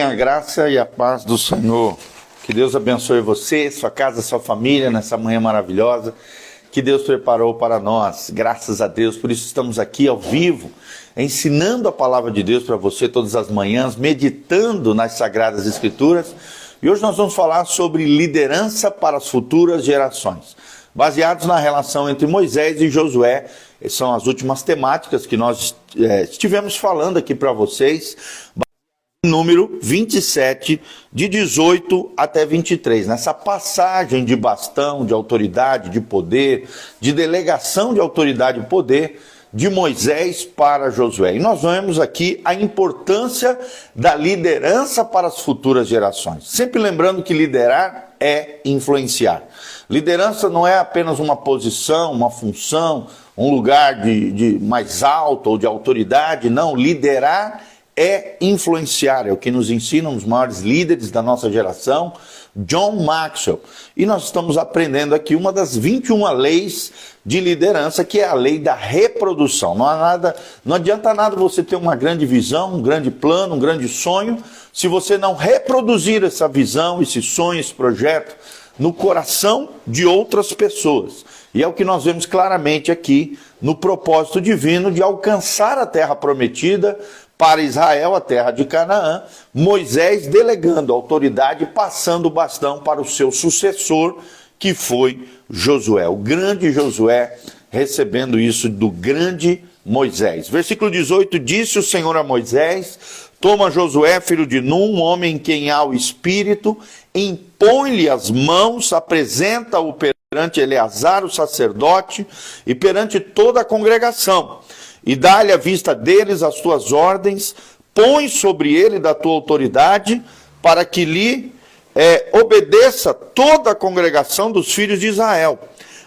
A graça e a paz do Senhor. Que Deus abençoe você, sua casa, sua família nessa manhã maravilhosa que Deus preparou para nós. Graças a Deus, por isso estamos aqui ao vivo, ensinando a palavra de Deus para você todas as manhãs, meditando nas sagradas escrituras. E hoje nós vamos falar sobre liderança para as futuras gerações, baseados na relação entre Moisés e Josué. São as últimas temáticas que nós é, estivemos falando aqui para vocês número 27, de 18 até 23. Nessa passagem de bastão, de autoridade, de poder, de delegação de autoridade e poder de Moisés para Josué. E nós vemos aqui a importância da liderança para as futuras gerações. Sempre lembrando que liderar é influenciar. Liderança não é apenas uma posição, uma função, um lugar de, de mais alto ou de autoridade. Não, liderar é influenciar, é o que nos ensinam os maiores líderes da nossa geração, John Maxwell. E nós estamos aprendendo aqui uma das 21 leis de liderança, que é a lei da reprodução. Não há nada, não adianta nada você ter uma grande visão, um grande plano, um grande sonho, se você não reproduzir essa visão, esse sonho, esse projeto no coração de outras pessoas. E é o que nós vemos claramente aqui no propósito divino de alcançar a terra prometida, para Israel, a terra de Canaã, Moisés delegando a autoridade, passando o bastão para o seu sucessor, que foi Josué, o grande Josué, recebendo isso do grande Moisés. Versículo 18: Disse o Senhor a Moisés: Toma Josué, filho de Num, homem em quem há o espírito, impõe-lhe as mãos, apresenta-o perante Eleazar, o sacerdote, e perante toda a congregação e dá-lhe à vista deles as tuas ordens, põe sobre ele da tua autoridade, para que lhe é, obedeça toda a congregação dos filhos de Israel.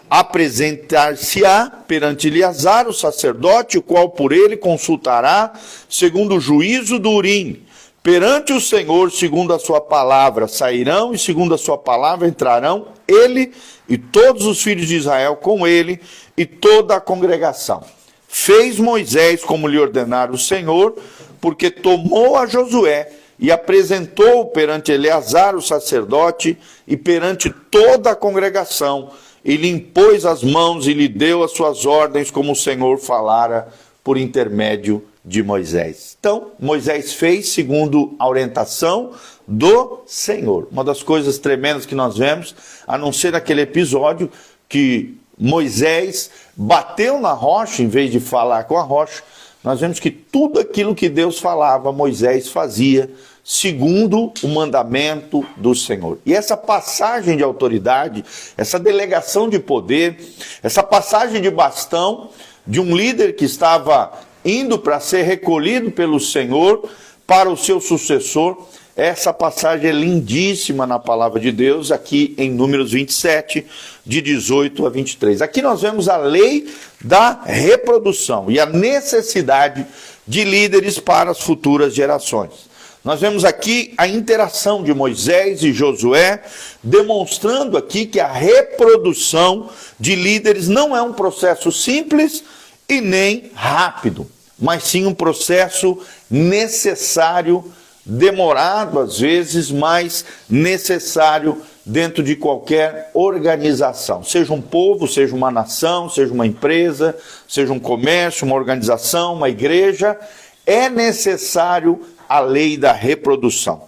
Apresentar-se-á perante Eleazar, o sacerdote, o qual por ele consultará, segundo o juízo do Urim. Perante o Senhor, segundo a sua palavra, sairão e segundo a sua palavra entrarão ele e todos os filhos de Israel com ele e toda a congregação. Fez Moisés como lhe ordenara o Senhor, porque tomou a Josué e apresentou perante Eleazar, o sacerdote, e perante toda a congregação, e lhe impôs as mãos e lhe deu as suas ordens, como o Senhor falara por intermédio de Moisés. Então, Moisés fez segundo a orientação do Senhor. Uma das coisas tremendas que nós vemos, a não ser aquele episódio que Moisés bateu na rocha em vez de falar com a rocha, nós vemos que tudo aquilo que Deus falava, Moisés fazia, segundo o mandamento do Senhor. E essa passagem de autoridade, essa delegação de poder, essa passagem de bastão de um líder que estava indo para ser recolhido pelo Senhor para o seu sucessor, essa passagem é lindíssima na palavra de Deus, aqui em Números 27, de 18 a 23. Aqui nós vemos a lei da reprodução e a necessidade de líderes para as futuras gerações. Nós vemos aqui a interação de Moisés e Josué, demonstrando aqui que a reprodução de líderes não é um processo simples e nem rápido, mas sim um processo necessário demorado às vezes, mas necessário dentro de qualquer organização, seja um povo, seja uma nação, seja uma empresa, seja um comércio, uma organização, uma igreja, é necessário a lei da reprodução.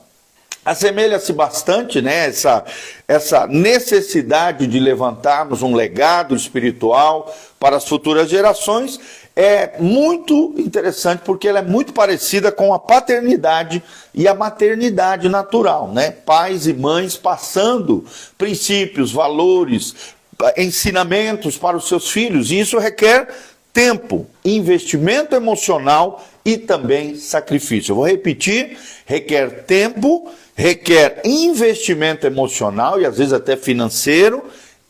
Assemelha-se bastante né, essa, essa necessidade de levantarmos um legado espiritual para as futuras gerações, é muito interessante porque ela é muito parecida com a paternidade e a maternidade natural, né? Pais e mães passando princípios, valores, ensinamentos para os seus filhos, e isso requer tempo, investimento emocional e também sacrifício. Eu vou repetir: requer tempo, requer investimento emocional e às vezes até financeiro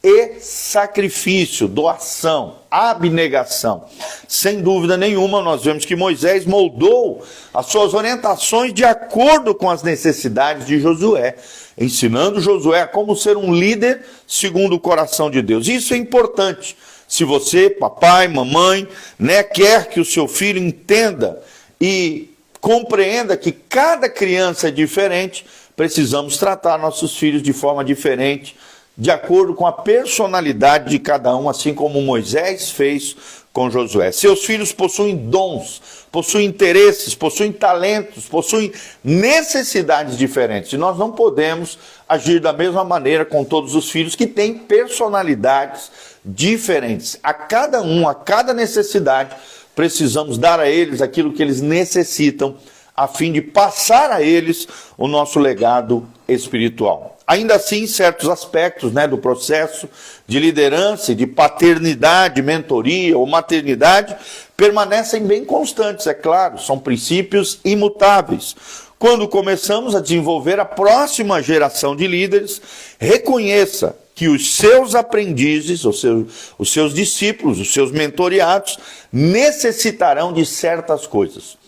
e sacrifício, doação, abnegação. Sem dúvida nenhuma, nós vemos que Moisés moldou as suas orientações de acordo com as necessidades de Josué, ensinando Josué a como ser um líder segundo o coração de Deus. Isso é importante. Se você, papai, mamãe, né, quer que o seu filho entenda e compreenda que cada criança é diferente, precisamos tratar nossos filhos de forma diferente, de acordo com a personalidade de cada um, assim como Moisés fez com Josué. Seus filhos possuem dons, possuem interesses, possuem talentos, possuem necessidades diferentes. E nós não podemos agir da mesma maneira com todos os filhos que têm personalidades diferentes. A cada um, a cada necessidade, precisamos dar a eles aquilo que eles necessitam, a fim de passar a eles o nosso legado espiritual. Ainda assim, certos aspectos né, do processo de liderança, de paternidade, mentoria ou maternidade, permanecem bem constantes, é claro, são princípios imutáveis. Quando começamos a desenvolver a próxima geração de líderes, reconheça que os seus aprendizes, os seus, os seus discípulos, os seus mentoriados, necessitarão de certas coisas.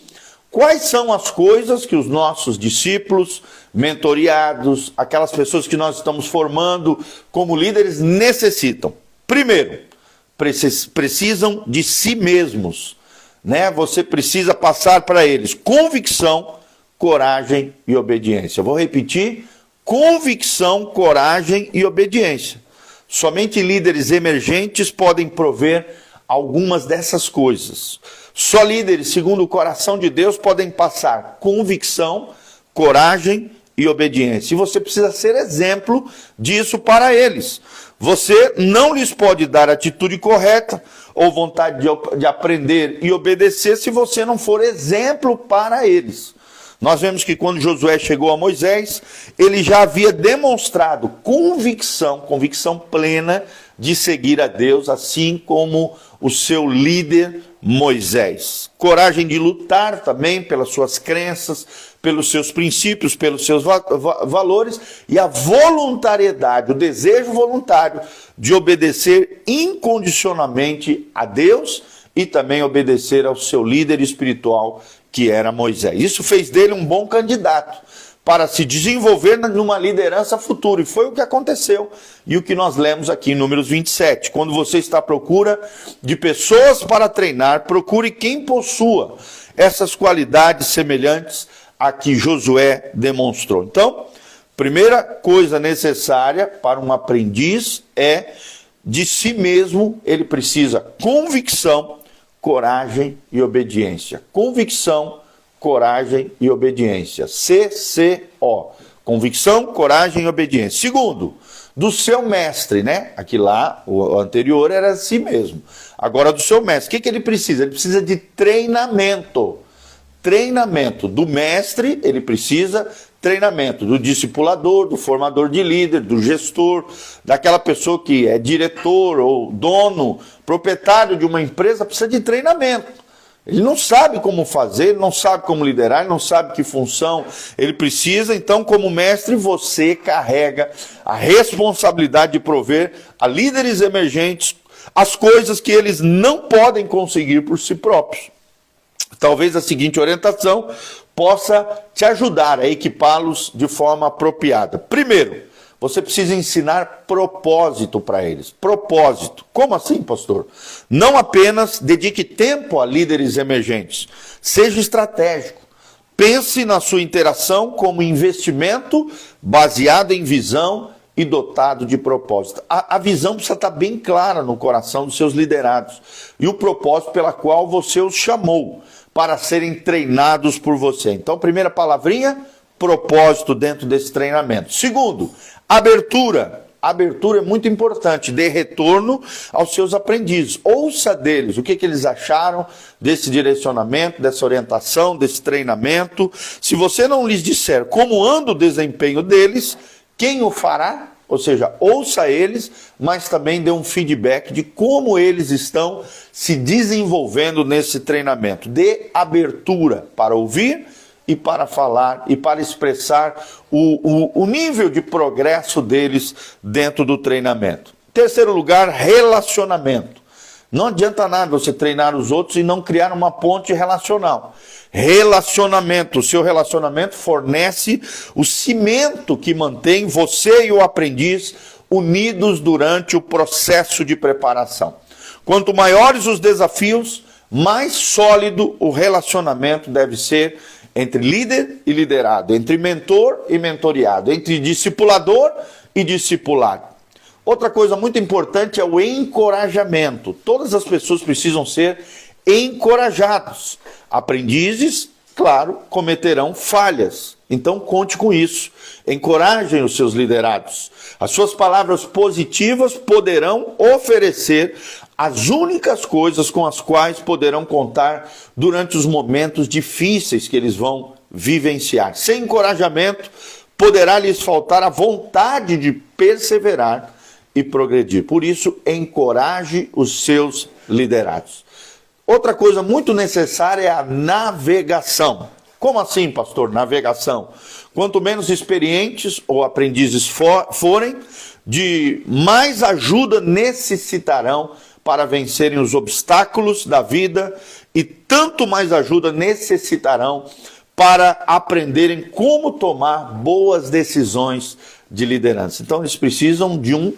Quais são as coisas que os nossos discípulos, mentoriados, aquelas pessoas que nós estamos formando como líderes necessitam? Primeiro, precisam de si mesmos, né? Você precisa passar para eles convicção, coragem e obediência. vou repetir: convicção, coragem e obediência. Somente líderes emergentes podem prover algumas dessas coisas. Só líderes, segundo o coração de Deus, podem passar convicção, coragem e obediência. E você precisa ser exemplo disso para eles. Você não lhes pode dar atitude correta ou vontade de, de aprender e obedecer se você não for exemplo para eles. Nós vemos que quando Josué chegou a Moisés, ele já havia demonstrado convicção, convicção plena de seguir a Deus, assim como o seu líder Moisés. Coragem de lutar também pelas suas crenças, pelos seus princípios, pelos seus va va valores e a voluntariedade, o desejo voluntário de obedecer incondicionalmente a Deus e também obedecer ao seu líder espiritual que era Moisés. Isso fez dele um bom candidato para se desenvolver numa liderança futura. E foi o que aconteceu. E o que nós lemos aqui em Números 27. Quando você está à procura de pessoas para treinar, procure quem possua essas qualidades semelhantes a que Josué demonstrou. Então, primeira coisa necessária para um aprendiz é de si mesmo, ele precisa convicção coragem e obediência. Convicção, coragem e obediência. CCO. Convicção, coragem e obediência. Segundo, do seu mestre, né? Aqui lá, o anterior era si mesmo. Agora do seu mestre. O que, que ele precisa? Ele precisa de treinamento. Treinamento. Do mestre, ele precisa treinamento do discipulador, do formador de líder, do gestor, daquela pessoa que é diretor ou dono, proprietário de uma empresa, precisa de treinamento. Ele não sabe como fazer, ele não sabe como liderar, ele não sabe que função ele precisa. Então, como mestre, você carrega a responsabilidade de prover a líderes emergentes as coisas que eles não podem conseguir por si próprios. Talvez a seguinte orientação possa te ajudar a equipá-los de forma apropriada. Primeiro, você precisa ensinar propósito para eles. Propósito. Como assim, pastor? Não apenas dedique tempo a líderes emergentes. Seja estratégico. Pense na sua interação como investimento baseado em visão e dotado de propósito. A, a, visão precisa estar bem clara no coração dos seus liderados e o propósito pela qual você os chamou para serem treinados por você. Então, primeira palavrinha, propósito dentro desse treinamento. Segundo, abertura. Abertura é muito importante, dê retorno aos seus aprendizes. Ouça deles o que, que eles acharam desse direcionamento, dessa orientação, desse treinamento. Se você não lhes disser como anda o desempenho deles, quem o fará? Ou seja, ouça eles, mas também dê um feedback de como eles estão se desenvolvendo nesse treinamento. Dê abertura para ouvir e para falar e para expressar o, o, o nível de progresso deles dentro do treinamento. Terceiro lugar, relacionamento. Não adianta nada você treinar os outros e não criar uma ponte relacional. Relacionamento, o seu relacionamento fornece o cimento que mantém você e o aprendiz unidos durante o processo de preparação. Quanto maiores os desafios, mais sólido o relacionamento deve ser entre líder e liderado, entre mentor e mentoriado, entre discipulador e discipulado. Outra coisa muito importante é o encorajamento. Todas as pessoas precisam ser encorajados. Aprendizes, claro, cometerão falhas. Então conte com isso. Encorajem os seus liderados. As suas palavras positivas poderão oferecer as únicas coisas com as quais poderão contar durante os momentos difíceis que eles vão vivenciar. Sem encorajamento, poderá lhes faltar a vontade de perseverar e progredir. Por isso, encoraje os seus liderados. Outra coisa muito necessária é a navegação. Como assim, pastor? Navegação. Quanto menos experientes ou aprendizes for, forem, de mais ajuda necessitarão para vencerem os obstáculos da vida e tanto mais ajuda necessitarão para aprenderem como tomar boas decisões de liderança. Então, eles precisam de um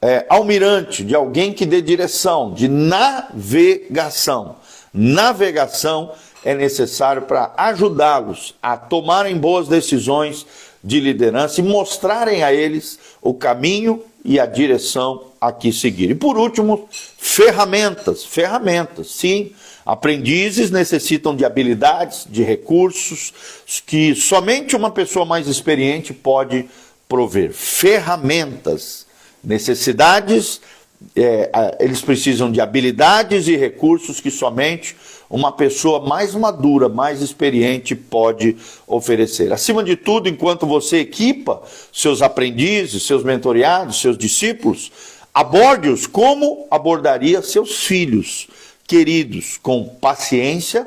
é, almirante, de alguém que dê direção, de navegação. Navegação é necessário para ajudá-los a tomarem boas decisões de liderança e mostrarem a eles o caminho e a direção a que seguir. E por último, ferramentas. Ferramentas, sim. Aprendizes necessitam de habilidades, de recursos que somente uma pessoa mais experiente pode prover. Ferramentas, necessidades, é, eles precisam de habilidades e recursos que somente uma pessoa mais madura, mais experiente pode oferecer. Acima de tudo, enquanto você equipa seus aprendizes, seus mentoriados, seus discípulos, aborde-os como abordaria seus filhos queridos, com paciência,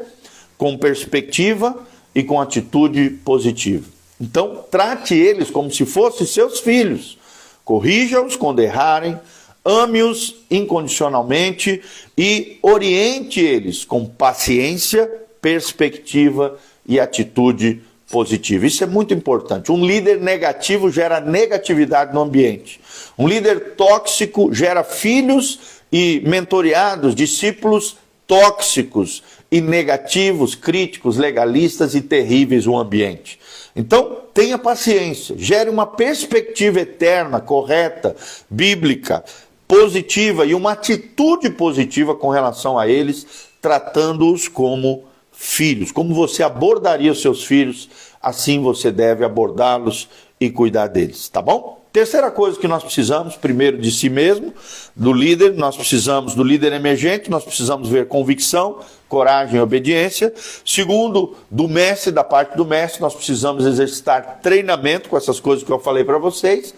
com perspectiva e com atitude positiva. Então, trate eles como se fossem seus filhos. Corrija-os quando errarem, ame-os incondicionalmente e oriente eles com paciência, perspectiva e atitude positiva. Isso é muito importante. Um líder negativo gera negatividade no ambiente. Um líder tóxico gera filhos e mentoreados, discípulos tóxicos e negativos, críticos, legalistas e terríveis no ambiente. Então, tenha paciência, gere uma perspectiva eterna, correta, bíblica, positiva e uma atitude positiva com relação a eles, tratando-os como filhos. Como você abordaria os seus filhos, assim você deve abordá-los e cuidar deles, tá bom? Terceira coisa que nós precisamos, primeiro de si mesmo, do líder, nós precisamos do líder emergente, nós precisamos ver convicção, coragem e obediência. Segundo, do mestre, da parte do mestre, nós precisamos exercitar treinamento com essas coisas que eu falei para vocês.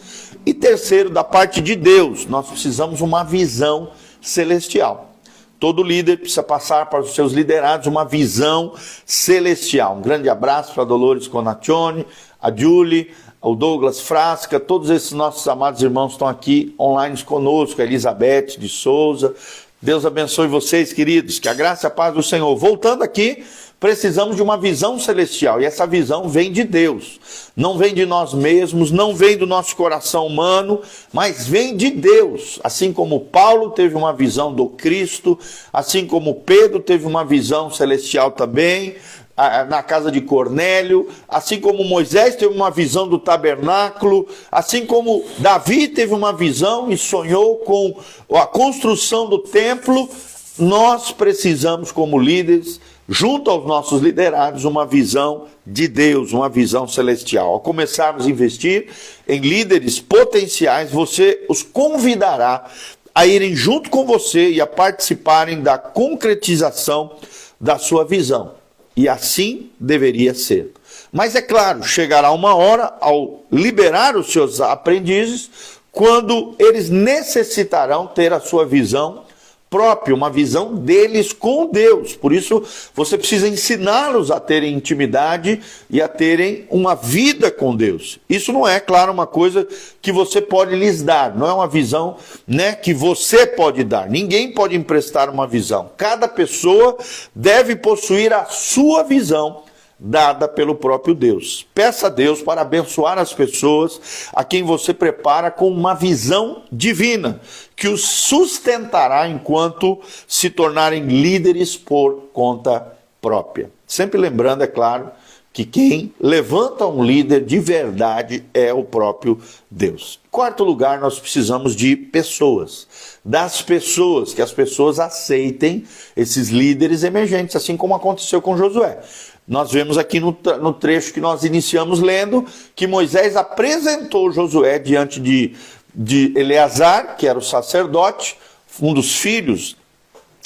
E terceiro, da parte de Deus, nós precisamos uma visão celestial. Todo líder precisa passar para os seus liderados uma visão celestial. Um grande abraço para Dolores Conaccione, a Julie, o Douglas Frasca, todos esses nossos amados irmãos estão aqui online conosco, a Elizabeth de Souza. Deus abençoe vocês, queridos, que a graça e a paz do Senhor. Voltando aqui, precisamos de uma visão celestial, e essa visão vem de Deus. Não vem de nós mesmos, não vem do nosso coração humano, mas vem de Deus. Assim como Paulo teve uma visão do Cristo, assim como Pedro teve uma visão celestial também, na casa de Cornélio, assim como Moisés teve uma visão do tabernáculo, assim como Davi teve uma visão e sonhou com a construção do templo, nós precisamos, como líderes, junto aos nossos liderados, uma visão de Deus, uma visão celestial. Ao começarmos a investir em líderes potenciais, você os convidará a irem junto com você e a participarem da concretização da sua visão. E assim deveria ser. Mas é claro, chegará uma hora ao liberar os seus aprendizes, quando eles necessitarão ter a sua visão própria, uma visão deles com Deus. Por isso, você precisa ensiná-los a terem intimidade e a terem uma vida com Deus. Isso não é, claro, uma coisa que você pode lhes dar, não é uma visão, né, que você pode dar. Ninguém pode emprestar uma visão. Cada pessoa deve possuir a sua visão dada pelo próprio Deus. Peça a Deus para abençoar as pessoas a quem você prepara com uma visão divina, que os sustentará enquanto se tornarem líderes por conta própria. Sempre lembrando, é claro, que quem levanta um líder de verdade é o próprio Deus. Quarto lugar, nós precisamos de pessoas, das pessoas, que as pessoas aceitem esses líderes emergentes, assim como aconteceu com Josué. Nós vemos aqui no, no trecho que nós iniciamos lendo que Moisés apresentou Josué diante de, de Eleazar, que era o sacerdote, um dos filhos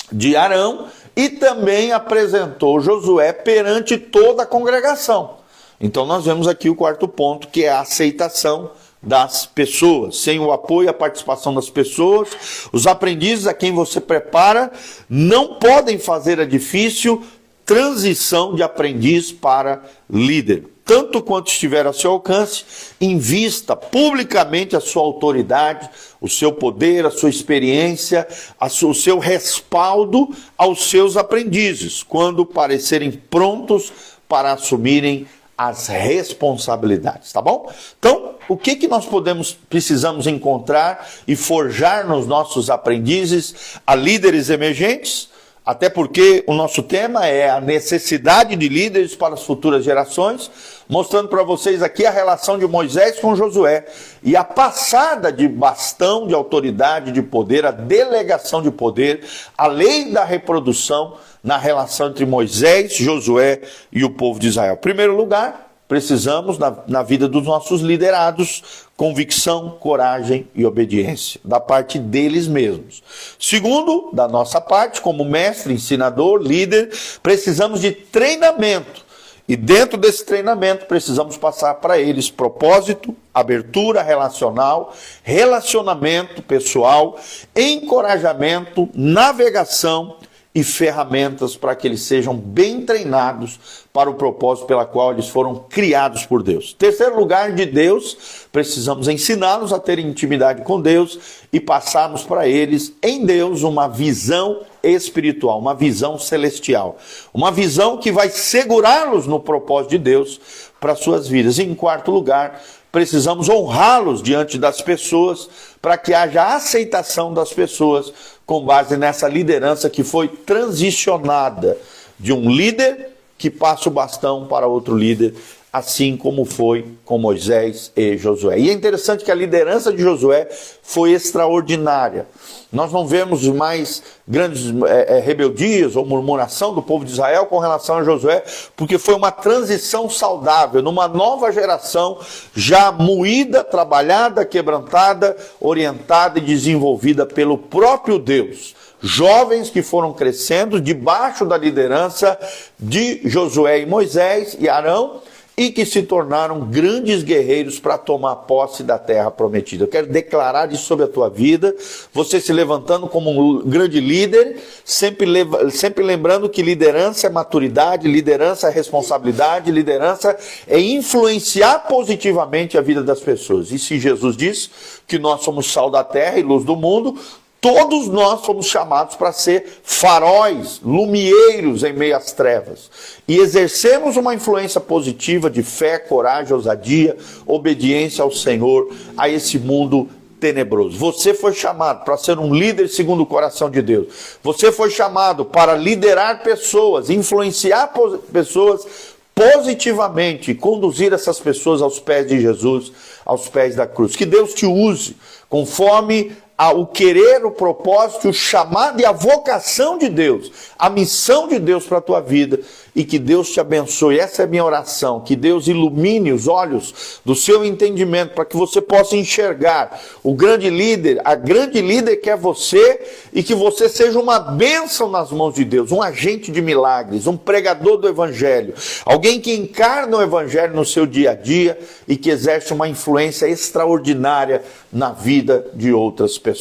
de Arão, e também apresentou Josué perante toda a congregação. Então nós vemos aqui o quarto ponto, que é a aceitação das pessoas. Sem o apoio e a participação das pessoas, os aprendizes a quem você prepara não podem fazer a difícil transição de aprendiz para líder tanto quanto estiver a seu alcance, invista publicamente a sua autoridade, o seu poder, a sua experiência, a su, o seu respaldo aos seus aprendizes, quando parecerem prontos para assumirem as responsabilidades, tá bom? Então, o que que nós podemos precisamos encontrar e forjar nos nossos aprendizes a líderes emergentes? Até porque o nosso tema é a necessidade de líderes para as futuras gerações, mostrando para vocês aqui a relação de Moisés com Josué e a passada de bastão de autoridade, de poder, a delegação de poder, a lei da reprodução na relação entre Moisés, Josué e o povo de Israel. Primeiro lugar, precisamos, na, na vida dos nossos liderados, convicção, coragem e obediência, da parte deles mesmos. Segundo, da nossa parte, como mestre, ensinador, líder, precisamos de treinamento. E dentro desse treinamento, precisamos passar para eles propósito, abertura relacional, relacionamento pessoal, encorajamento, navegação e ferramentas para que eles sejam bem treinados para o propósito pela qual eles foram criados por Deus. Terceiro lugar, de Deus, precisamos ensiná-los a ter intimidade com Deus e passarmos para eles em Deus uma visão espiritual, uma visão celestial, uma visão que vai segurá-los no propósito de Deus para suas vidas. E em quarto lugar, precisamos honrá-los diante das pessoas para que haja aceitação das pessoas com base nessa liderança que foi transicionada de um líder que passa o bastão para outro líder, assim como foi com Moisés e Josué. E é interessante que a liderança de Josué foi extraordinária. Nós não vemos mais grandes é, é, rebeldias ou murmuração do povo de Israel com relação a Josué, porque foi uma transição saudável, numa nova geração já moída, trabalhada, quebrantada, orientada e desenvolvida pelo próprio Deus jovens que foram crescendo debaixo da liderança de Josué e Moisés e Arão e que se tornaram grandes guerreiros para tomar posse da terra prometida. Eu quero declarar isso sobre a tua vida, você se levantando como um grande líder, sempre, sempre lembrando que liderança é maturidade, liderança é responsabilidade, liderança é influenciar positivamente a vida das pessoas. E se Jesus diz que nós somos sal da terra e luz do mundo, Todos nós somos chamados para ser faróis, lumieiros em meio às trevas. E exercemos uma influência positiva de fé, coragem, ousadia, obediência ao Senhor, a esse mundo tenebroso. Você foi chamado para ser um líder segundo o coração de Deus. Você foi chamado para liderar pessoas, influenciar pessoas positivamente, conduzir essas pessoas aos pés de Jesus, aos pés da cruz. Que Deus te use conforme o querer, o propósito, o chamado e a vocação de Deus, a missão de Deus para a tua vida e que Deus te abençoe. Essa é a minha oração, que Deus ilumine os olhos do seu entendimento para que você possa enxergar o grande líder, a grande líder que é você e que você seja uma bênção nas mãos de Deus, um agente de milagres, um pregador do evangelho, alguém que encarna o evangelho no seu dia a dia e que exerce uma influência extraordinária na vida de outras pessoas.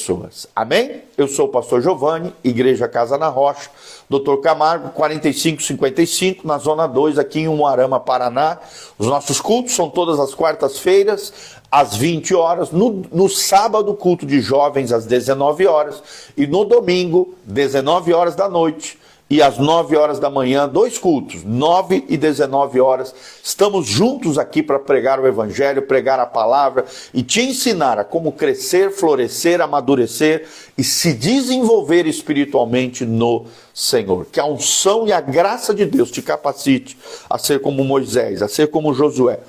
Amém? Eu sou o pastor Giovanni, Igreja Casa na Rocha. Doutor Camargo, 4555, na Zona 2, aqui em Umuarama, Paraná. Os nossos cultos são todas as quartas-feiras, às 20 horas. No, no sábado, culto de jovens, às 19 horas. E no domingo, 19 horas da noite e às 9 horas da manhã, dois cultos, 9 e 19 horas. Estamos juntos aqui para pregar o Evangelho, pregar a palavra e te ensinar a como crescer, florescer, amadurecer e se desenvolver espiritualmente no Senhor. Que a unção e a graça de Deus te capacite a ser como Moisés, a ser como Josué,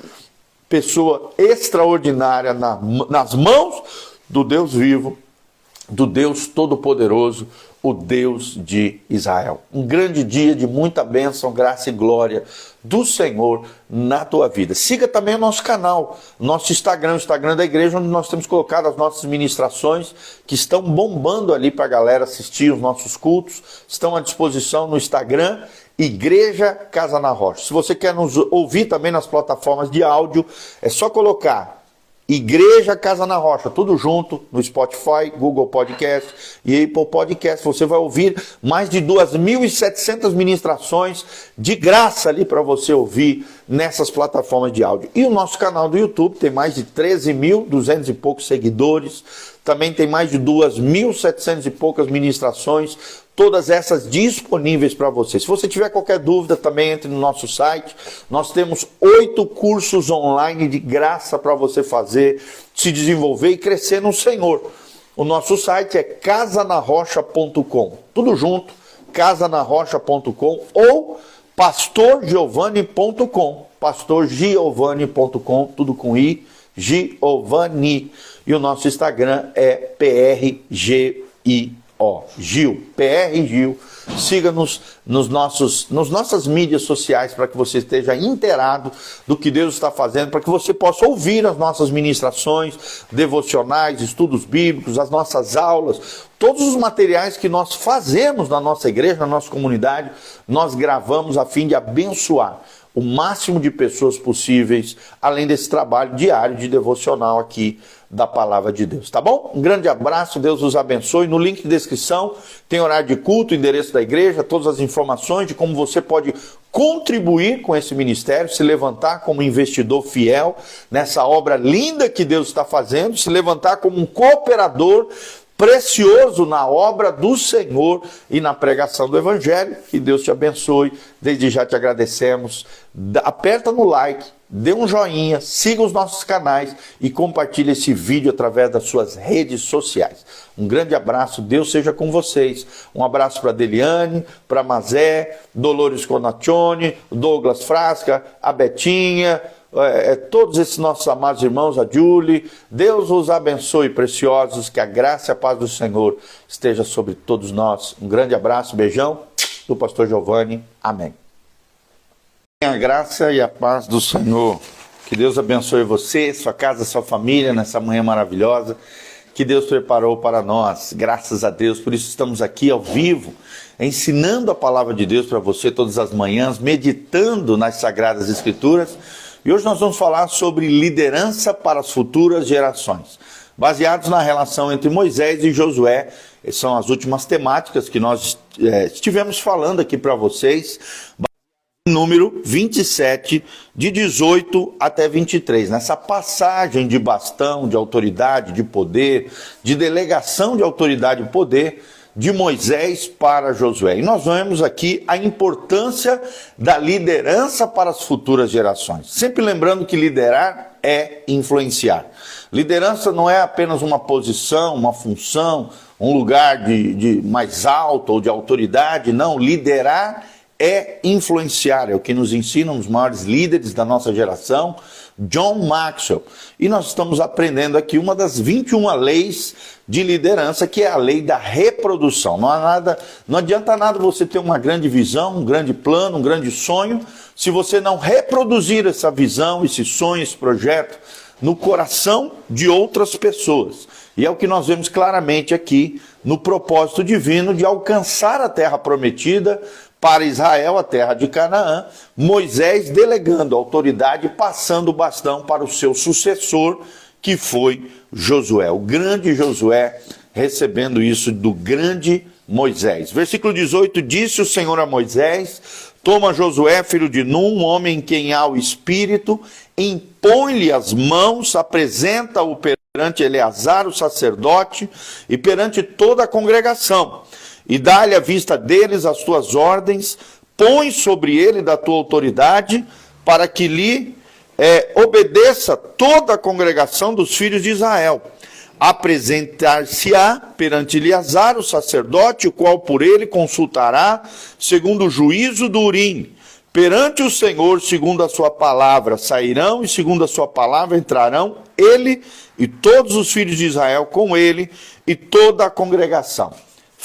pessoa extraordinária na, nas mãos do Deus vivo, do Deus Todo-Poderoso, o Deus de Israel. Um grande dia de muita bênção, graça e glória do Senhor na tua vida. Siga também o nosso canal, nosso Instagram, o Instagram da igreja, onde nós temos colocado as nossas ministrações que estão bombando ali para a galera assistir os nossos cultos. Estão à disposição no Instagram Igreja Casa na Rocha. Se você quer nos ouvir também nas plataformas de áudio, é só colocar Igreja Casa na Rocha, tudo junto no Spotify, Google Podcast e Apple Podcast. Você vai ouvir mais de 2.700 ministrações de graça ali para você ouvir nessas plataformas de áudio. E o nosso canal do YouTube tem mais de 13.200 e poucos seguidores. Também tem mais de 2.700 e poucas ministrações todas essas disponíveis para você. Se você tiver qualquer dúvida, também entre no nosso site. Nós temos oito cursos online de graça para você fazer, se desenvolver e crescer no Senhor. O nosso site é casanarrocha.com. Tudo junto, casanarrocha.com ou pastorgiovanni.com. pastorgiovanni.com, tudo com i, Giovanni. E o nosso Instagram é prgi Ó, Gil, PR Gil. Siga-nos nos nossos, nas nossas mídias sociais para que você esteja inteirado do que Deus está fazendo, para que você possa ouvir as nossas ministrações, devocionais, estudos bíblicos, as nossas aulas, todos os materiais que nós fazemos na nossa igreja, na nossa comunidade, nós gravamos a fim de abençoar o máximo de pessoas possíveis, além desse trabalho diário de devocional aqui da palavra de Deus, tá bom? Um grande abraço, Deus os abençoe. No link de descrição tem horário de culto, endereço da igreja, todas as informações de como você pode contribuir com esse ministério, se levantar como investidor fiel nessa obra linda que Deus está fazendo, se levantar como um cooperador precioso na obra do Senhor e na pregação do Evangelho. Que Deus te abençoe. Desde já te agradecemos. Aperta no like, dê um joinha, siga os nossos canais e compartilhe esse vídeo através das suas redes sociais. Um grande abraço, Deus seja com vocês. Um abraço para Deliane, para Mazé, Dolores Conaccione, Douglas Frasca, a Betinha é, todos esses nossos amados irmãos, a Julie. Deus os abençoe, preciosos, que a graça e a paz do Senhor esteja sobre todos nós. Um grande abraço, beijão do pastor Giovanni. Amém. A graça e a paz do Senhor. Que Deus abençoe você, sua casa, sua família nessa manhã maravilhosa que Deus preparou para nós. Graças a Deus, por isso estamos aqui ao vivo, ensinando a palavra de Deus para você todas as manhãs, meditando nas sagradas escrituras e hoje nós vamos falar sobre liderança para as futuras gerações, baseados na relação entre Moisés e Josué. Essas são as últimas temáticas que nós é, estivemos falando aqui para vocês. Número 27, de 18 até 23. Nessa passagem de bastão, de autoridade, de poder, de delegação de autoridade e poder, de Moisés para Josué. E nós vemos aqui a importância da liderança para as futuras gerações. Sempre lembrando que liderar é influenciar. Liderança não é apenas uma posição, uma função, um lugar de, de mais alto ou de autoridade, não. Liderar é influenciar, é o que nos ensinam os maiores líderes da nossa geração, John Maxwell. E nós estamos aprendendo aqui uma das 21 leis de liderança, que é a lei da reprodução. Não, há nada, não adianta nada você ter uma grande visão, um grande plano, um grande sonho, se você não reproduzir essa visão, esse sonho, esse projeto no coração de outras pessoas. E é o que nós vemos claramente aqui no propósito divino de alcançar a terra prometida para Israel, a terra de Canaã, Moisés delegando a autoridade, passando o bastão para o seu sucessor, que foi Josué, o grande Josué, recebendo isso do grande Moisés. Versículo 18: Disse o Senhor a Moisés: Toma Josué, filho de Num, homem em quem há o espírito, impõe-lhe as mãos, apresenta-o perante Eleazar, o sacerdote, e perante toda a congregação e dá-lhe à vista deles as tuas ordens, põe sobre ele da tua autoridade, para que lhe é, obedeça toda a congregação dos filhos de Israel. Apresentar-se-á perante Eleazar, o sacerdote, o qual por ele consultará, segundo o juízo do Urim. Perante o Senhor, segundo a sua palavra, sairão e segundo a sua palavra entrarão ele e todos os filhos de Israel com ele e toda a congregação.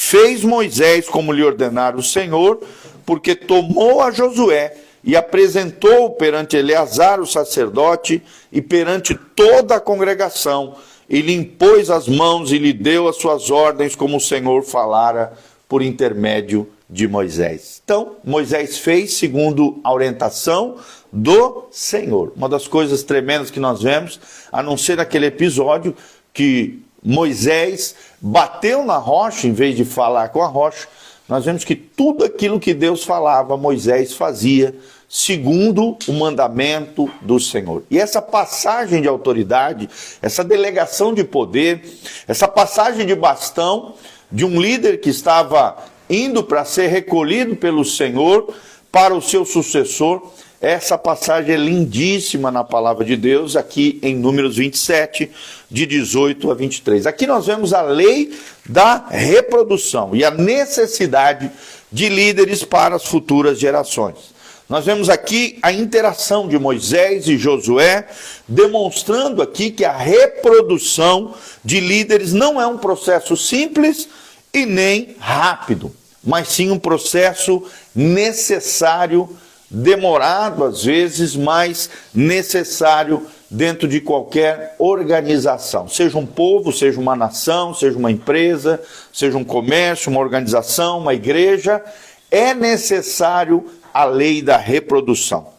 Fez Moisés como lhe ordenara o Senhor, porque tomou a Josué e apresentou perante Eleazar, o sacerdote, e perante toda a congregação, e lhe impôs as mãos e lhe deu as suas ordens, como o Senhor falara por intermédio de Moisés. Então, Moisés fez segundo a orientação do Senhor. Uma das coisas tremendas que nós vemos, a não ser aquele episódio que Moisés bateu na rocha em vez de falar com a rocha, nós vemos que tudo aquilo que Deus falava, Moisés fazia segundo o mandamento do Senhor. E essa passagem de autoridade, essa delegação de poder, essa passagem de bastão de um líder que estava indo para ser recolhido pelo Senhor para o seu sucessor, essa passagem é lindíssima na palavra de Deus, aqui em Números 27, de 18 a 23. Aqui nós vemos a lei da reprodução e a necessidade de líderes para as futuras gerações. Nós vemos aqui a interação de Moisés e Josué, demonstrando aqui que a reprodução de líderes não é um processo simples e nem rápido, mas sim um processo necessário, demorado às vezes, mas necessário dentro de qualquer organização, seja um povo, seja uma nação, seja uma empresa, seja um comércio, uma organização, uma igreja, é necessário a lei da reprodução.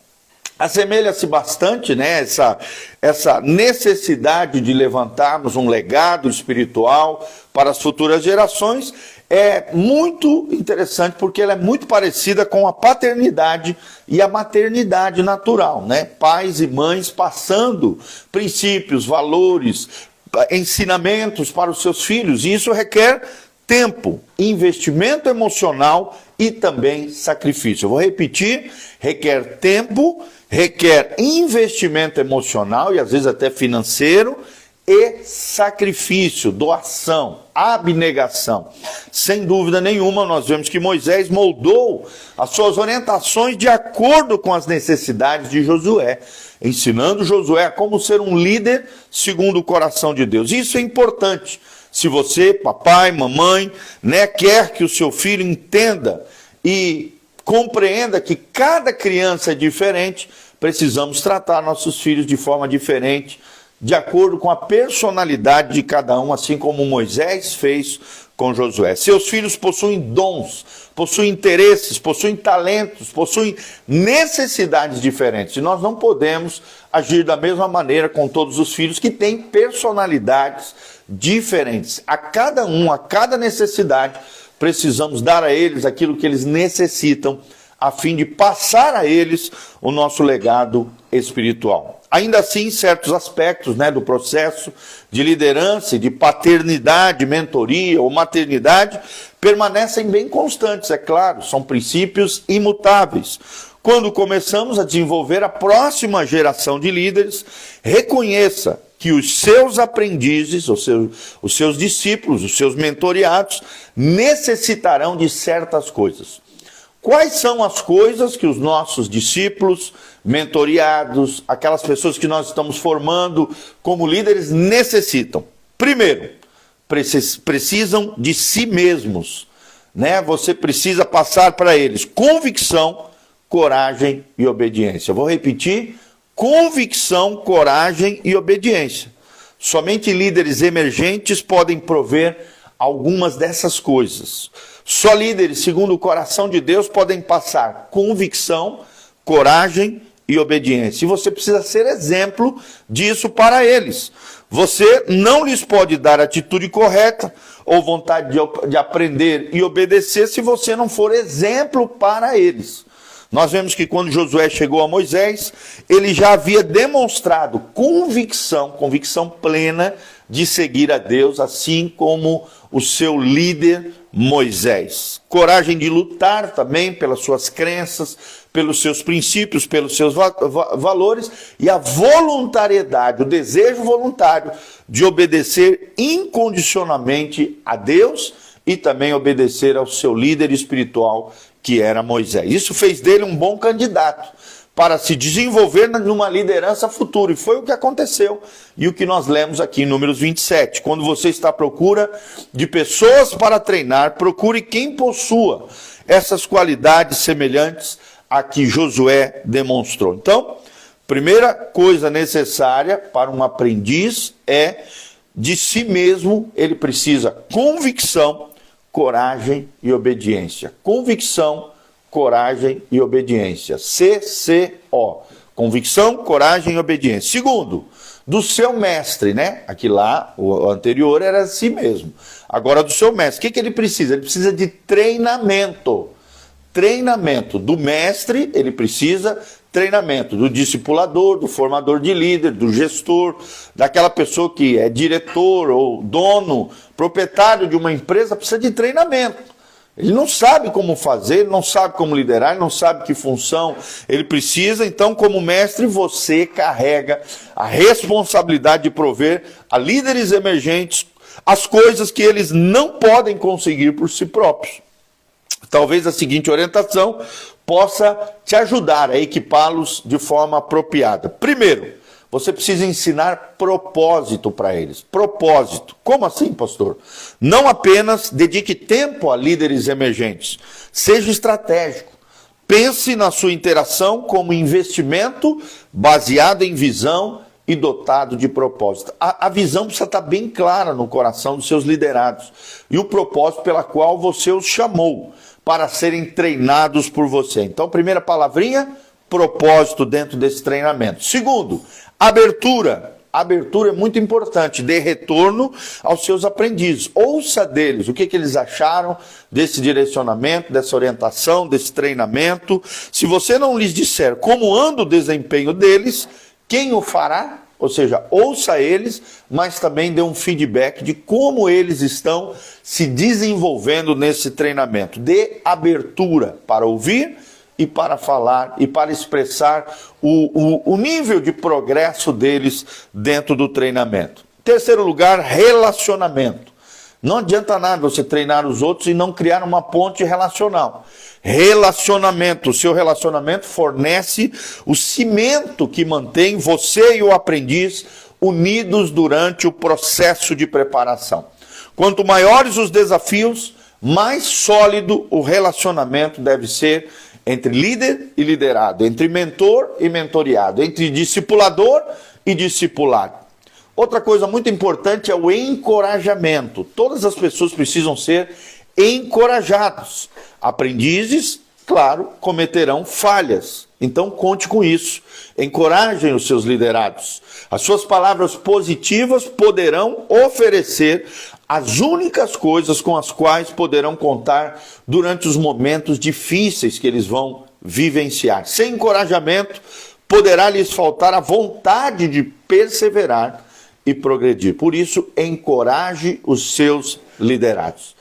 Assemelha-se bastante, né, essa, essa necessidade de levantarmos um legado espiritual para as futuras gerações, é muito interessante porque ela é muito parecida com a paternidade e a maternidade natural, né? Pais e mães passando princípios, valores, ensinamentos para os seus filhos, e isso requer tempo, investimento emocional e também sacrifício. Eu vou repetir: requer tempo, requer investimento emocional e às vezes até financeiro e sacrifício, doação, abnegação. Sem dúvida nenhuma, nós vemos que Moisés moldou as suas orientações de acordo com as necessidades de Josué, ensinando Josué a como ser um líder segundo o coração de Deus. Isso é importante se você, papai, mamãe, né, quer que o seu filho entenda e compreenda que cada criança é diferente, precisamos tratar nossos filhos de forma diferente, de acordo com a personalidade de cada um, assim como Moisés fez com Josué. Seus filhos possuem dons, possuem interesses, possuem talentos, possuem necessidades diferentes. E nós não podemos agir da mesma maneira com todos os filhos que têm personalidades diferentes. A cada um, a cada necessidade, precisamos dar a eles aquilo que eles necessitam, a fim de passar a eles o nosso legado espiritual. Ainda assim, certos aspectos né, do processo de liderança, de paternidade, mentoria ou maternidade, permanecem bem constantes, é claro, são princípios imutáveis. Quando começamos a desenvolver a próxima geração de líderes, reconheça que os seus aprendizes, os seus, os seus discípulos, os seus mentoriados, necessitarão de certas coisas. Quais são as coisas que os nossos discípulos, mentoriados, aquelas pessoas que nós estamos formando como líderes necessitam? Primeiro, precisam de si mesmos, né? Você precisa passar para eles convicção, coragem e obediência. vou repetir: convicção, coragem e obediência. Somente líderes emergentes podem prover algumas dessas coisas. Só líderes, segundo o coração de Deus, podem passar convicção, coragem e obediência. E você precisa ser exemplo disso para eles. Você não lhes pode dar atitude correta ou vontade de, de aprender e obedecer se você não for exemplo para eles. Nós vemos que quando Josué chegou a Moisés, ele já havia demonstrado convicção, convicção plena de seguir a Deus, assim como o seu líder Moisés. Coragem de lutar também pelas suas crenças, pelos seus princípios, pelos seus va va valores e a voluntariedade, o desejo voluntário de obedecer incondicionalmente a Deus e também obedecer ao seu líder espiritual, que era Moisés. Isso fez dele um bom candidato para se desenvolver numa liderança futura. E foi o que aconteceu. E o que nós lemos aqui em Números 27. Quando você está à procura de pessoas para treinar, procure quem possua essas qualidades semelhantes a que Josué demonstrou. Então, primeira coisa necessária para um aprendiz é de si mesmo, ele precisa convicção, coragem e obediência. Convicção, coragem e obediência. CCO. Convicção, coragem e obediência. Segundo, do seu mestre, né? Aqui lá, o anterior era si mesmo. Agora do seu mestre. O que, que ele precisa? Ele precisa de treinamento. Treinamento. Do mestre, ele precisa treinamento do discipulador, do formador de líder, do gestor, daquela pessoa que é diretor ou dono, proprietário de uma empresa, precisa de treinamento. Ele não sabe como fazer, ele não sabe como liderar, ele não sabe que função ele precisa. Então, como mestre, você carrega a responsabilidade de prover a líderes emergentes as coisas que eles não podem conseguir por si próprios. Talvez a seguinte orientação possa te ajudar a equipá-los de forma apropriada. Primeiro, você precisa ensinar propósito para eles. Propósito. Como assim, pastor? Não apenas dedique tempo a líderes emergentes. Seja estratégico. Pense na sua interação como investimento baseado em visão e dotado de propósito. A, a, visão precisa estar bem clara no coração dos seus liderados e o propósito pela qual você os chamou para serem treinados por você. Então, primeira palavrinha, propósito dentro desse treinamento. Segundo, Abertura. Abertura é muito importante, dê retorno aos seus aprendizes. Ouça deles o que, que eles acharam desse direcionamento, dessa orientação, desse treinamento. Se você não lhes disser como anda o desempenho deles, quem o fará? Ou seja, ouça eles, mas também dê um feedback de como eles estão se desenvolvendo nesse treinamento. Dê abertura para ouvir e para falar e para expressar o, o, o nível de progresso deles dentro do treinamento. Terceiro lugar, relacionamento. Não adianta nada você treinar os outros e não criar uma ponte relacional. Relacionamento, o seu relacionamento fornece o cimento que mantém você e o aprendiz unidos durante o processo de preparação. Quanto maiores os desafios, mais sólido o relacionamento deve ser entre líder e liderado, entre mentor e mentoriado, entre discipulador e discipulado. Outra coisa muito importante é o encorajamento. Todas as pessoas precisam ser encorajados. Aprendizes, claro, cometerão falhas. Então conte com isso. Encorajem os seus liderados. As suas palavras positivas poderão oferecer as únicas coisas com as quais poderão contar durante os momentos difíceis que eles vão vivenciar. Sem encorajamento, poderá lhes faltar a vontade de perseverar e progredir. Por isso, encoraje os seus liderados.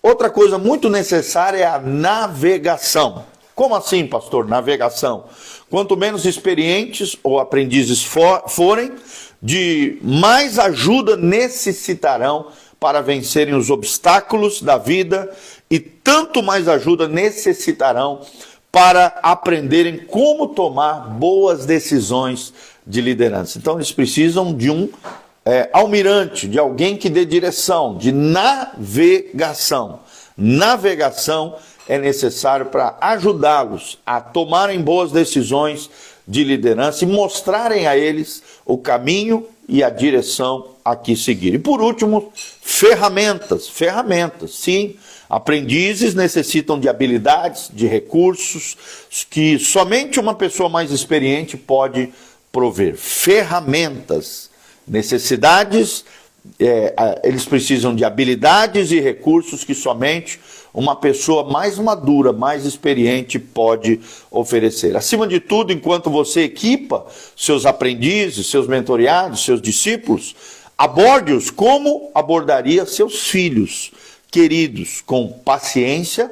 Outra coisa muito necessária é a navegação. Como assim, pastor? Navegação. Quanto menos experientes ou aprendizes for, forem, de mais ajuda necessitarão para vencerem os obstáculos da vida e tanto mais ajuda necessitarão para aprenderem como tomar boas decisões de liderança. Então, eles precisam de um é, almirante, de alguém que dê direção, de navegação. Navegação é necessário para ajudá-los a tomarem boas decisões de liderança e mostrarem a eles o caminho e a direção a que seguir. E por último, ferramentas. Ferramentas, sim. Aprendizes necessitam de habilidades, de recursos que somente uma pessoa mais experiente pode prover. Ferramentas, necessidades é, eles precisam de habilidades e recursos que somente uma pessoa mais madura, mais experiente pode oferecer. Acima de tudo, enquanto você equipa seus aprendizes, seus mentoriados, seus discípulos, aborde-os como abordaria seus filhos queridos, com paciência,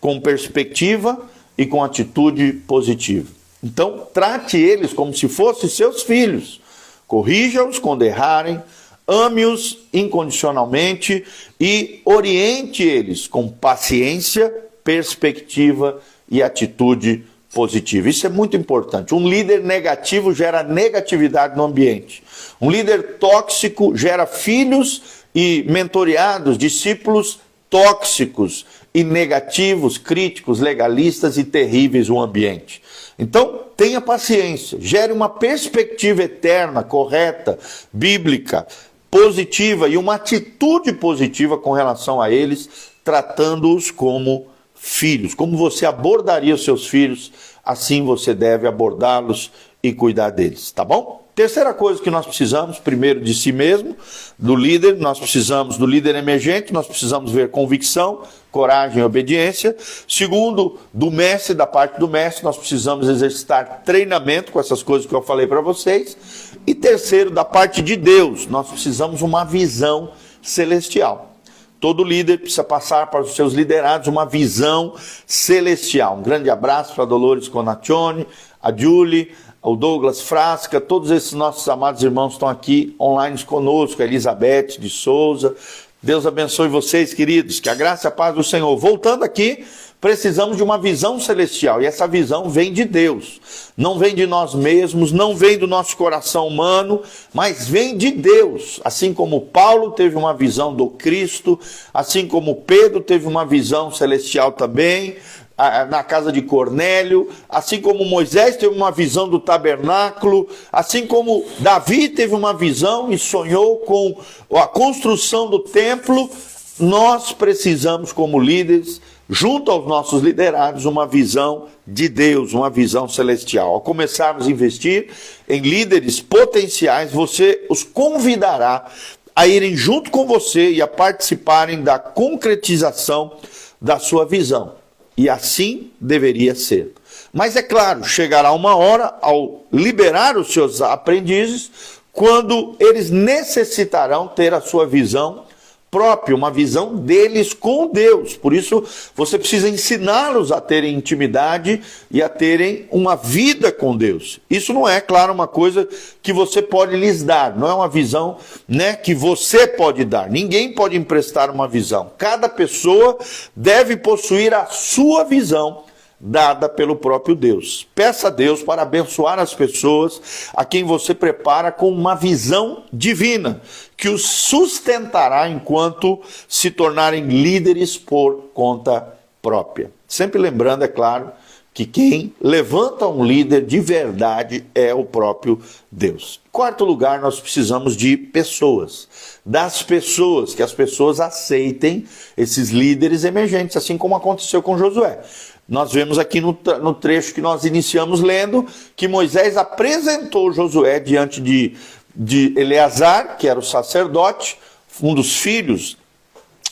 com perspectiva e com atitude positiva. Então, trate eles como se fossem seus filhos. Corrija-os quando errarem, ame-os incondicionalmente e oriente eles com paciência, perspectiva e atitude positiva. Isso é muito importante. Um líder negativo gera negatividade no ambiente. Um líder tóxico gera filhos e mentoreados, discípulos tóxicos e negativos, críticos, legalistas e terríveis no ambiente. Então, tenha paciência, gere uma perspectiva eterna, correta, bíblica, positiva e uma atitude positiva com relação a eles, tratando-os como filhos. Como você abordaria os seus filhos, assim você deve abordá-los e cuidar deles, tá bom? Terceira coisa que nós precisamos, primeiro de si mesmo, do líder, nós precisamos do líder emergente, nós precisamos ver convicção, coragem e obediência. Segundo, do mestre, da parte do mestre, nós precisamos exercitar treinamento com essas coisas que eu falei para vocês. E terceiro, da parte de Deus, nós precisamos uma visão celestial. Todo líder precisa passar para os seus liderados uma visão celestial. Um grande abraço para Dolores Conaccione, a Julie, o Douglas Frasca, todos esses nossos amados irmãos estão aqui online conosco, Elizabeth de Souza. Deus abençoe vocês, queridos. Que a graça e a paz do Senhor. Voltando aqui, precisamos de uma visão celestial. E essa visão vem de Deus. Não vem de nós mesmos, não vem do nosso coração humano, mas vem de Deus. Assim como Paulo teve uma visão do Cristo, assim como Pedro teve uma visão celestial também na casa de Cornélio, assim como Moisés teve uma visão do tabernáculo, assim como Davi teve uma visão e sonhou com a construção do templo, nós precisamos, como líderes, junto aos nossos liderados, uma visão de Deus, uma visão celestial. Ao começarmos a investir em líderes potenciais, você os convidará a irem junto com você e a participarem da concretização da sua visão. E assim deveria ser. Mas é claro, chegará uma hora ao liberar os seus aprendizes, quando eles necessitarão ter a sua visão própria, uma visão deles com Deus. Por isso, você precisa ensiná-los a terem intimidade e a terem uma vida com Deus. Isso não é, claro, uma coisa que você pode lhes dar, não é uma visão, né, que você pode dar. Ninguém pode emprestar uma visão. Cada pessoa deve possuir a sua visão dada pelo próprio Deus. Peça a Deus para abençoar as pessoas a quem você prepara com uma visão divina, que os sustentará enquanto se tornarem líderes por conta própria. Sempre lembrando, é claro, que quem levanta um líder de verdade é o próprio Deus. Quarto lugar, nós precisamos de pessoas. Das pessoas, que as pessoas aceitem esses líderes emergentes, assim como aconteceu com Josué. Nós vemos aqui no, no trecho que nós iniciamos lendo que Moisés apresentou Josué diante de, de Eleazar, que era o sacerdote, um dos filhos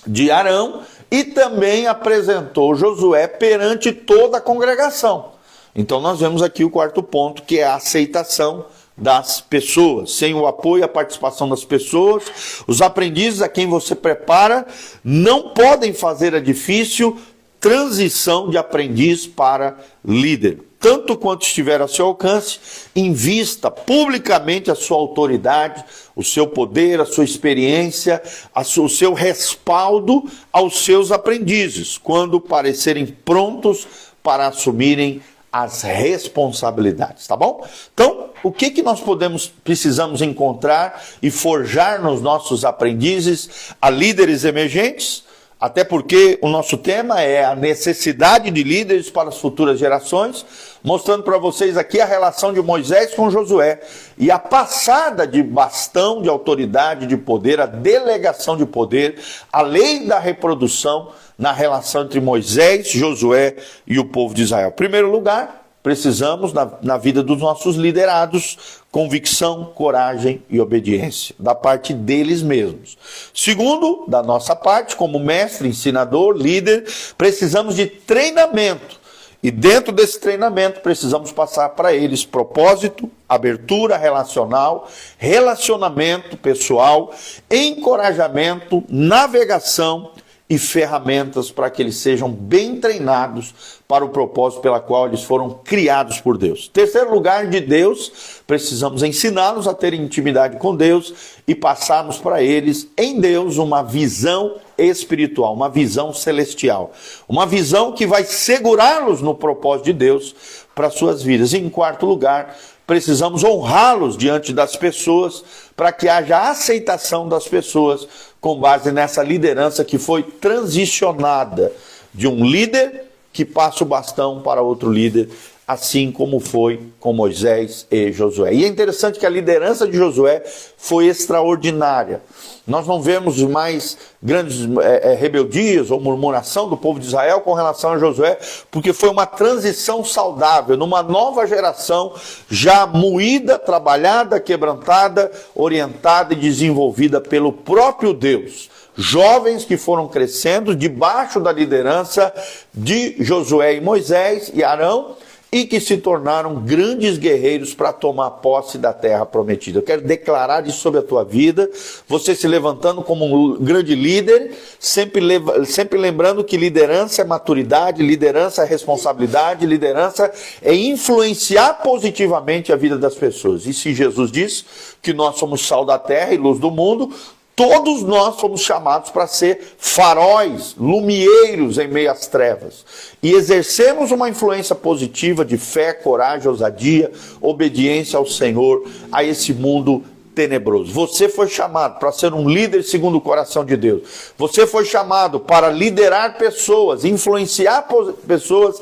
de Arão, e também apresentou Josué perante toda a congregação. Então nós vemos aqui o quarto ponto, que é a aceitação das pessoas. Sem o apoio e a participação das pessoas, os aprendizes a quem você prepara não podem fazer a difícil transição de aprendiz para líder. Tanto quanto estiver a seu alcance, invista publicamente a sua autoridade, o seu poder, a sua experiência, a o seu respaldo aos seus aprendizes, quando parecerem prontos para assumirem as responsabilidades, tá bom? Então, o que que nós podemos precisamos encontrar e forjar nos nossos aprendizes a líderes emergentes? Até porque o nosso tema é a necessidade de líderes para as futuras gerações, mostrando para vocês aqui a relação de Moisés com Josué e a passada de bastão de autoridade, de poder, a delegação de poder, a lei da reprodução na relação entre Moisés, Josué e o povo de Israel. Em primeiro lugar, precisamos, na, na vida dos nossos liderados, convicção, coragem e obediência, da parte deles mesmos. Segundo, da nossa parte, como mestre, ensinador, líder, precisamos de treinamento. E dentro desse treinamento, precisamos passar para eles propósito, abertura relacional, relacionamento pessoal, encorajamento, navegação e ferramentas para que eles sejam bem treinados para o propósito pela qual eles foram criados por Deus. Terceiro lugar, de Deus, precisamos ensiná-los a ter intimidade com Deus e passarmos para eles em Deus uma visão espiritual, uma visão celestial, uma visão que vai segurá-los no propósito de Deus para suas vidas. E em quarto lugar, precisamos honrá-los diante das pessoas para que haja aceitação das pessoas com base nessa liderança que foi transicionada de um líder que passa o bastão para outro líder, assim como foi com Moisés e Josué. E é interessante que a liderança de Josué foi extraordinária. Nós não vemos mais grandes é, é, rebeldias ou murmuração do povo de Israel com relação a Josué, porque foi uma transição saudável, numa nova geração já moída, trabalhada, quebrantada, orientada e desenvolvida pelo próprio Deus jovens que foram crescendo debaixo da liderança de Josué e Moisés e Arão, e que se tornaram grandes guerreiros para tomar posse da terra prometida. Eu quero declarar isso sobre a tua vida, você se levantando como um grande líder, sempre, sempre lembrando que liderança é maturidade, liderança é responsabilidade, liderança é influenciar positivamente a vida das pessoas. E se Jesus diz que nós somos sal da terra e luz do mundo, Todos nós fomos chamados para ser faróis, lumieiros em meio às trevas. E exercemos uma influência positiva de fé, coragem, ousadia, obediência ao Senhor, a esse mundo tenebroso. Você foi chamado para ser um líder segundo o coração de Deus. Você foi chamado para liderar pessoas, influenciar pessoas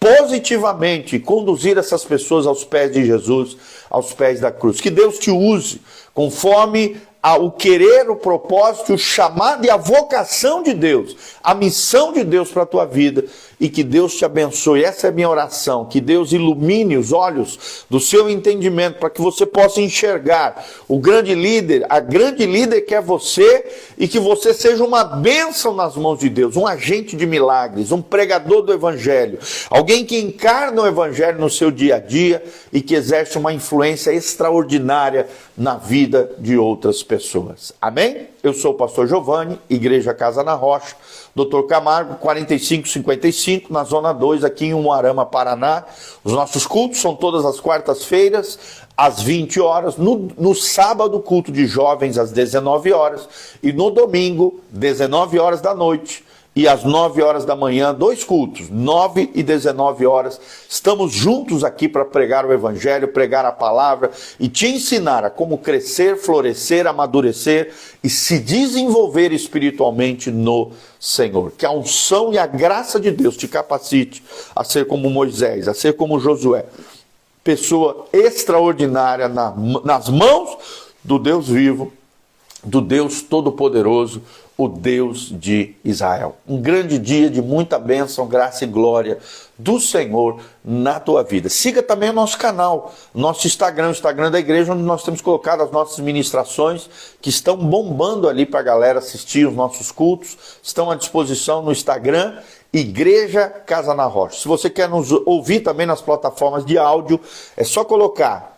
positivamente, conduzir essas pessoas aos pés de Jesus, aos pés da cruz. Que Deus te use conforme o querer, o propósito, o chamado e a vocação de Deus, a missão de Deus para a tua vida e que Deus te abençoe. Essa é a minha oração, que Deus ilumine os olhos do seu entendimento para que você possa enxergar o grande líder, a grande líder que é você e que você seja uma bênção nas mãos de Deus, um agente de milagres, um pregador do evangelho, alguém que encarna o evangelho no seu dia a dia e que exerce uma influência extraordinária na vida de outras pessoas. Amém? Eu sou o pastor Giovanni, Igreja Casa na Rocha. Doutor Camargo, 4555, na Zona 2, aqui em Umuarama, Paraná. Os nossos cultos são todas as quartas-feiras, às 20 horas. No, no sábado, culto de jovens, às 19 horas. E no domingo, 19 horas da noite e às 9 horas da manhã, dois cultos, 9 e 19 horas. Estamos juntos aqui para pregar o Evangelho, pregar a palavra e te ensinar a como crescer, florescer, amadurecer e se desenvolver espiritualmente no Senhor. Que a unção e a graça de Deus te capacite a ser como Moisés, a ser como Josué. Pessoa extraordinária na, nas mãos do Deus vivo, do Deus Todo-Poderoso o Deus de Israel. Um grande dia de muita bênção, graça e glória do Senhor na tua vida. Siga também o nosso canal, nosso Instagram, o Instagram da igreja, onde nós temos colocado as nossas ministrações que estão bombando ali para a galera assistir os nossos cultos. Estão à disposição no Instagram Igreja Casa na Rocha. Se você quer nos ouvir também nas plataformas de áudio, é só colocar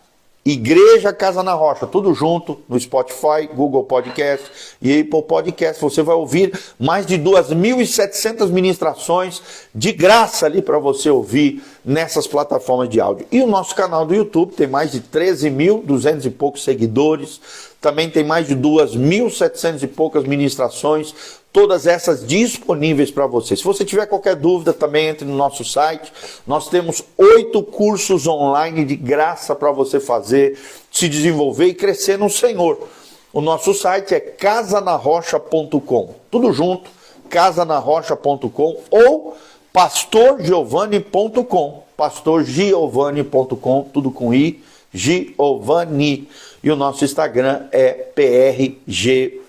Igreja Casa na Rocha, tudo junto no Spotify, Google Podcast e Apple Podcast. Você vai ouvir mais de 2.700 ministrações de graça ali para você ouvir nessas plataformas de áudio. E o nosso canal do YouTube tem mais de 13.200 e poucos seguidores, também tem mais de 2.700 e poucas ministrações todas essas disponíveis para você. Se você tiver qualquer dúvida, também entre no nosso site. Nós temos oito cursos online de graça para você fazer, se desenvolver e crescer no Senhor. O nosso site é casanarrocha.com. Tudo junto, casanarrocha.com ou pastorgiovanni.com. Pastorgiovanni.com, tudo com i, Giovanni. E o nosso Instagram é PRGI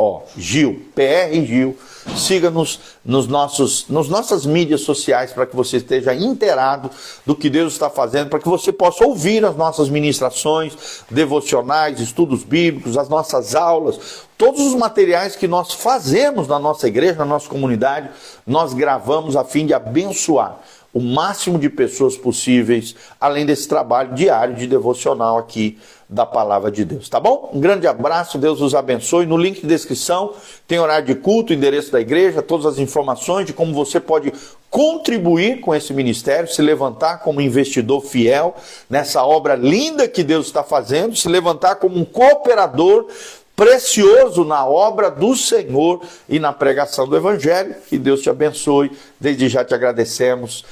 Ó, Gil, PR Gil. Siga-nos nos nossos, nas nossas mídias sociais para que você esteja inteirado do que Deus está fazendo, para que você possa ouvir as nossas ministrações, devocionais, estudos bíblicos, as nossas aulas, todos os materiais que nós fazemos na nossa igreja, na nossa comunidade, nós gravamos a fim de abençoar o máximo de pessoas possíveis, além desse trabalho diário de devocional aqui da palavra de Deus, tá bom? Um grande abraço, Deus os abençoe. No link de descrição tem horário de culto, endereço da igreja, todas as informações de como você pode contribuir com esse ministério, se levantar como investidor fiel nessa obra linda que Deus está fazendo, se levantar como um cooperador precioso na obra do Senhor e na pregação do Evangelho. Que Deus te abençoe. Desde já te agradecemos.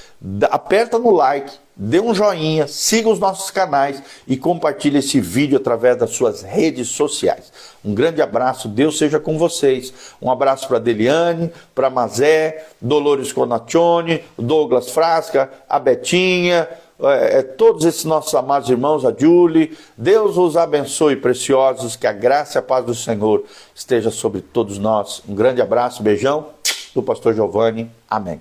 Aperta no like, dê um joinha, siga os nossos canais e compartilhe esse vídeo através das suas redes sociais. Um grande abraço, Deus seja com vocês. Um abraço para Deliane, para Mazé, Dolores Conaccione, Douglas Frasca, a Betinha é, todos esses nossos amados irmãos, a Julie. Deus os abençoe, preciosos, que a graça e a paz do Senhor esteja sobre todos nós. Um grande abraço, beijão do pastor Giovanni. Amém.